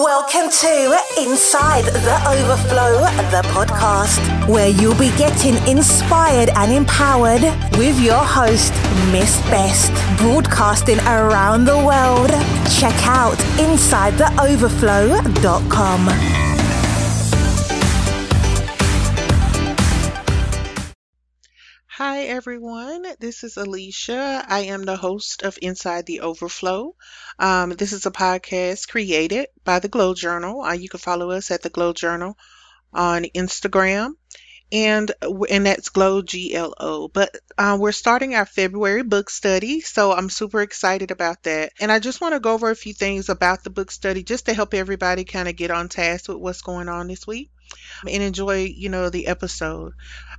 Welcome to Inside the Overflow, the podcast, where you'll be getting inspired and empowered with your host, Miss Best, broadcasting around the world. Check out InsideTheOverflow.com. Hi, everyone. This is Alicia. I am the host of Inside the Overflow. Um, this is a podcast created by the Glow Journal. Uh, you can follow us at the Glow Journal on Instagram, and and that's Glow G L O. But uh, we're starting our February book study, so I'm super excited about that. And I just want to go over a few things about the book study, just to help everybody kind of get on task with what's going on this week and enjoy, you know, the episode.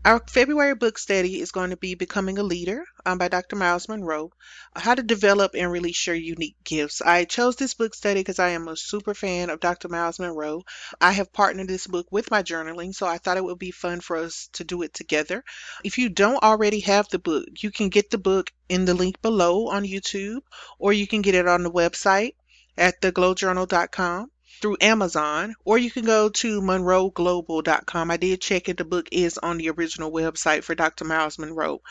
Our February book study is going to be Becoming a Leader um, by Dr. Myles Monroe How to Develop and Release Your Unique Gifts. I chose this book study because I am a super fan of Dr. Myles Monroe. I have partnered this book with my journaling, so I thought it would be fun for us to do it together. If you don't already have the book, you can get the book in the link below on YouTube, or you can get it on the website at theglowjournal.com through Amazon, or you can go to monroeglobal.com. I did check it. The book is on the original website for Dr. Myles Monroe.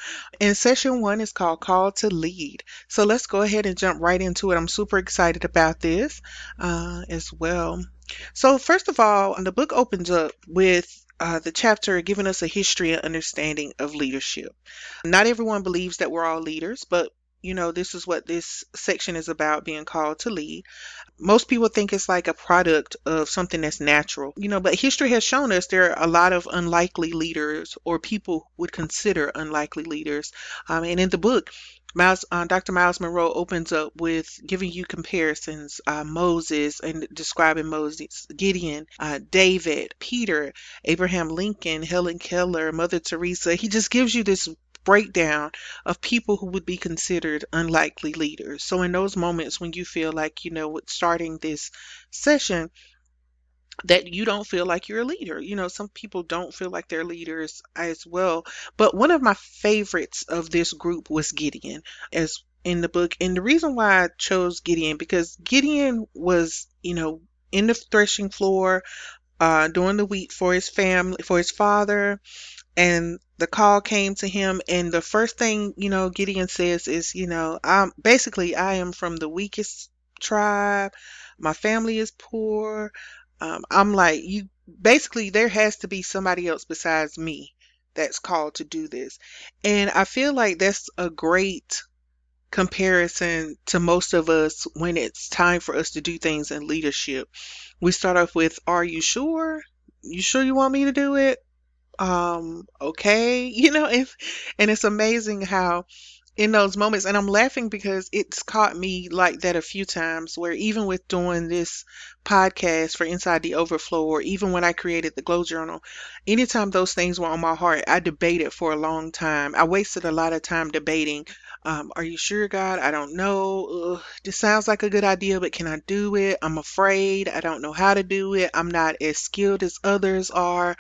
And session one is called Call to Lead. So let's go ahead and jump right into it. I'm super excited about this uh, as well. So, first of all, the book opens up with uh, the chapter giving us a history and understanding of leadership. Not everyone believes that we're all leaders, but you know, this is what this section is about being called to lead. Most people think it's like a product of something that's natural, you know, but history has shown us there are a lot of unlikely leaders or people would consider unlikely leaders. Um, and in the book, Myles, uh, Dr. Myles Monroe opens up with giving you comparisons uh, Moses and describing Moses, Gideon, uh, David, Peter, Abraham Lincoln, Helen Keller, Mother Teresa. He just gives you this breakdown of people who would be considered unlikely leaders. So, in those moments when you feel like, you know, with starting this session, that you don't feel like you're a leader. You know, some people don't feel like they're leaders as well. But one of my favorites of this group was Gideon as in the book. And the reason why I chose Gideon because Gideon was, you know, in the threshing floor, uh, doing the wheat for his family, for his father, and the call came to him and the first thing you know gideon says is you know i'm basically i am from the weakest tribe. My family is poor. Um, i'm like you basically there has to be somebody else besides me that's called to do this. And i feel like that's a great comparison to most of us when it's time for us to do things in leadership. We start off with are you sure? You sure you want me to do it um okay you know if and it's amazing how in those moments and i'm laughing because it's caught me like that a few times where even with doing this podcast for inside the overflow or even when i created the glow journal anytime those things were on my heart i debated for a long time. I wasted a lot of time debating um, are you sure god? I don't know. Ugh, this sounds like a good idea but can i do it? I'm afraid. I don't know how to do it. I'm not as skilled as others are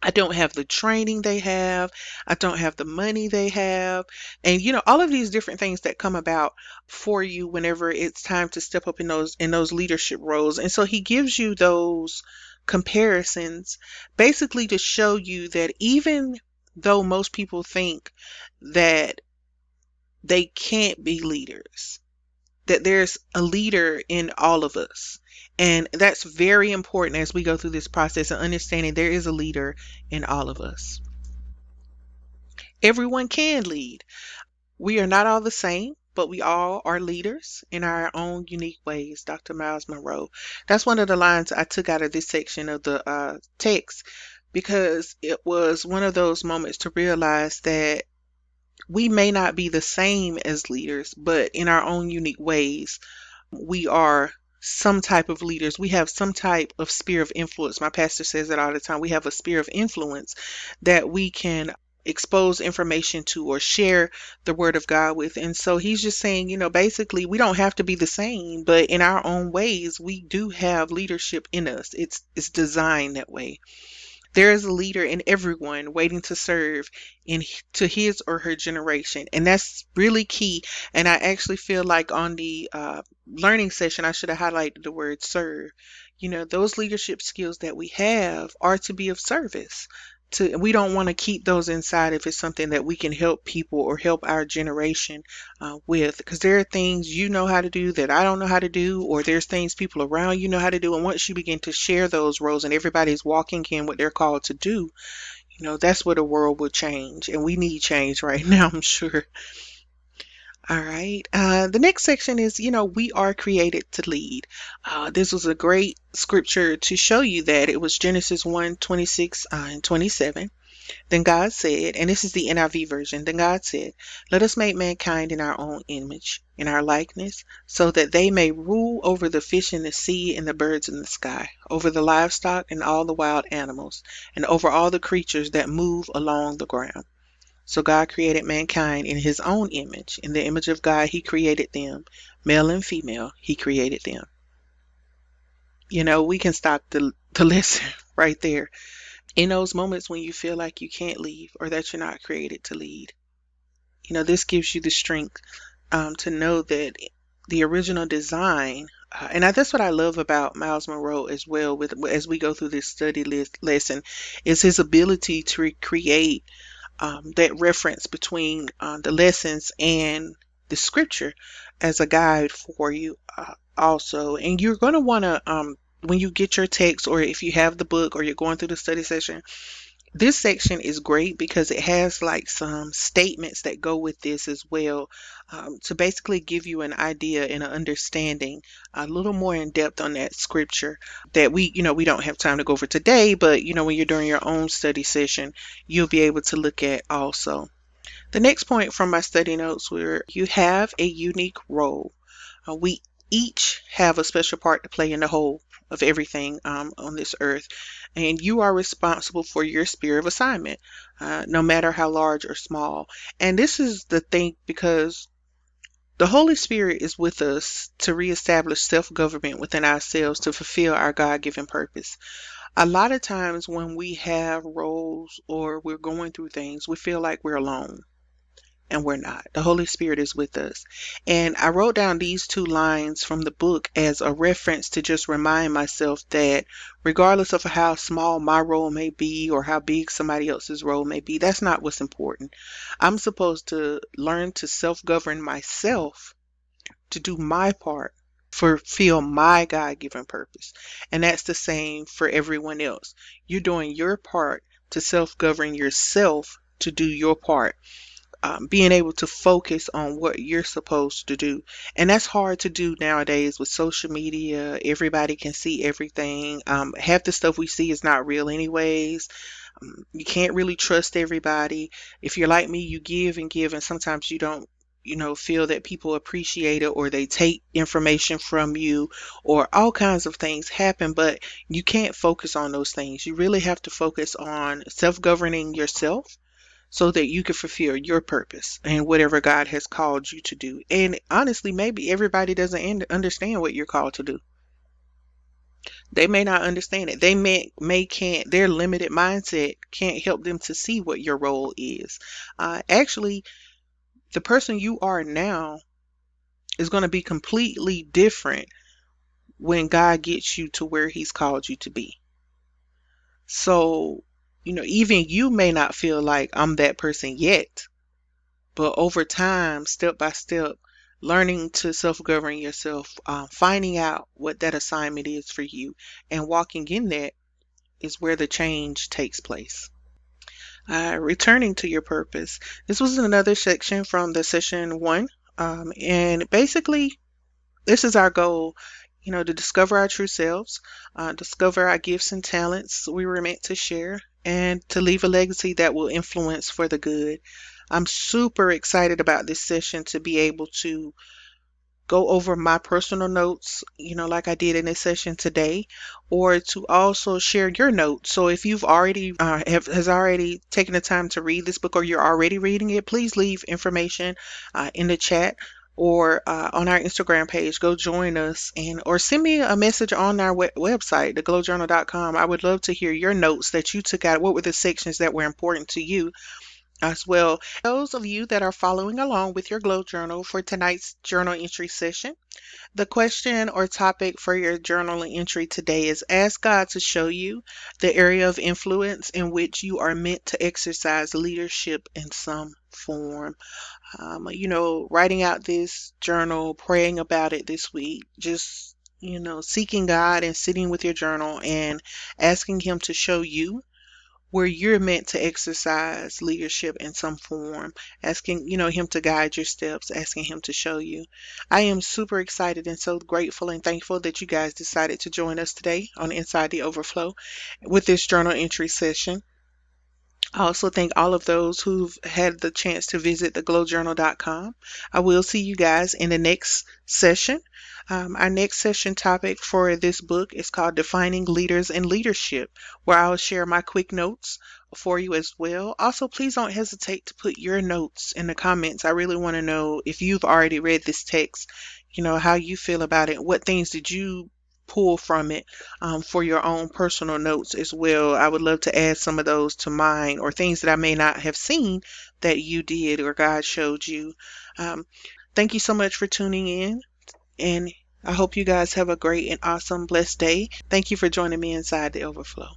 I don't have the training they have. I don't have the money they have. And you know, all of these different things that come about for you whenever it's time to step up in those in those leadership roles. And so he gives you those comparisons basically to show you that even though most people think that they can't be leaders, that there's a leader in all of us. And that's very important as we go through this process and understanding there is a leader in all of us. Everyone can lead. We are not all the same, but we all are leaders in our own unique ways. Dr. Myles Monroe. That's one of the lines I took out of this section of the uh, text because it was one of those moments to realize that we may not be the same as leaders, but in our own unique ways, we are some type of leaders. We have some type of sphere of influence. My pastor says that all the time. We have a sphere of influence that we can expose information to or share the word of God with. And so he's just saying, you know, basically we don't have to be the same, but in our own ways we do have leadership in us. It's it's designed that way. There is a leader in everyone waiting to serve in to his or her generation, and that's really key. And I actually feel like on the uh, learning session, I should have highlighted the word serve. You know, those leadership skills that we have are to be of service to we don't want to keep those inside if it's something that we can help people or help our generation uh, with because there are things you know how to do that I don't know how to do or there's things people around you know how to do. And once you begin to share those roles and everybody's walking in what they're called to do you know that's where the world will change and we need change right now I'm sure all right. Uh, the next section is, you know, we are created to lead. Uh, this was a great scripture to show you that. It was Genesis 1 26 uh, and 27. Then God said, and this is the NIV version, then God said, Let us make mankind in our own image, in our likeness, so that they may rule over the fish in the sea and the birds in the sky, over the livestock and all the wild animals, and over all the creatures that move along the ground. So God created mankind in his own image. In the image of God, he created them. Male and female, he created them. You know, we can stop the, the lesson right there. In those moments when you feel like you can't leave or that you're not created to lead, you know, this gives you the strength um, to know that the original design uh, and I, that's what I love about Myles Monroe as well. With as we go through this study list, lesson, is his ability to recreate um, that reference between uh, the lessons and the scripture as a guide for you uh, also. And you're going to want to, um, when you get your text or if you have the book or you're going through the study session, this section is great because it has like some statements that go with this as well um, to basically give you an idea and an understanding a little more in depth on that scripture that we you know we don't have time to go over today but you know when you're doing your own study session you'll be able to look at also. The next point from my study notes were you have a unique role. Uh, we each have a special part to play in the whole of everything um, on this earth. And you are responsible for your sphere of assignment, uh, no matter how large or small. And this is the thing because the Holy Spirit is with us to reestablish self government within ourselves to fulfill our God given purpose. A lot of times when we have roles or we're going through things, we feel like we're alone and we're not. The Holy Spirit is with us. And I wrote down these two lines from the book as a reference to just remind myself that regardless of how small my role may be or how big somebody else's role may be, that's not what's important. I'm supposed to learn to self govern myself to do my part fulfill my God given purpose. And that's the same for everyone else. You're doing your part to self govern yourself to do your part um, being able to focus on what you're supposed to do. And that's hard to do nowadays with social media. Everybody can see everything. Um, half the stuff we see is not real, anyways. Um, you can't really trust everybody. If you're like me, you give and give, and sometimes you don't you know feel that people appreciate it or they take information from you or all kinds of things happen but you can't focus on those things you really have to focus on self-governing yourself so that you can fulfill your purpose and whatever God has called you to do. And honestly, maybe everybody doesn't understand what you're called to do. They may not understand it. They may may can't. Their limited mindset can't help them to see what your role is. Uh, actually, the person you are now is going to be completely different when God gets you to where He's called you to be. So you know, even you may not feel like I'm that person yet, but over time, step by step, learning to self govern yourself, um, finding out what that assignment is for you, and walking in that is where the change takes place. Uh, returning to your purpose. This was another section from the session one. Um, and basically, this is our goal you know, to discover our true selves, uh, discover our gifts and talents we were meant to share, and to leave a legacy that will influence for the good. I'm super excited about this session to be able to go over my personal notes, you know, like I did in this session today, or to also share your notes. So if you've already uh, have, has already taken the time to read this book or you're already reading it, please leave information uh, in the chat or uh, on our Instagram page. Go join us and or send me a message on our we- website, theglowjournal.com. I would love to hear your notes that you took out. What were the sections that were important to you? As well. Those of you that are following along with your Glow Journal for tonight's journal entry session, the question or topic for your journal entry today is Ask God to show you the area of influence in which you are meant to exercise leadership in some form. Um, you know, writing out this journal, praying about it this week, just, you know, seeking God and sitting with your journal and asking Him to show you where you're meant to exercise leadership in some form, asking, you know, him to guide your steps, asking him to show you. I am super excited and so grateful and thankful that you guys decided to join us today on Inside the Overflow with this journal entry session. I also thank all of those who've had the chance to visit theglowjournal.com. I will see you guys in the next session. Um, our next session topic for this book is called Defining Leaders and Leadership, where I'll share my quick notes for you as well. Also, please don't hesitate to put your notes in the comments. I really want to know if you've already read this text, you know, how you feel about it. What things did you pull from it um, for your own personal notes as well. I would love to add some of those to mine or things that I may not have seen that you did or God showed you. Um, thank you so much for tuning in. And I hope you guys have a great and awesome, blessed day. Thank you for joining me inside the overflow.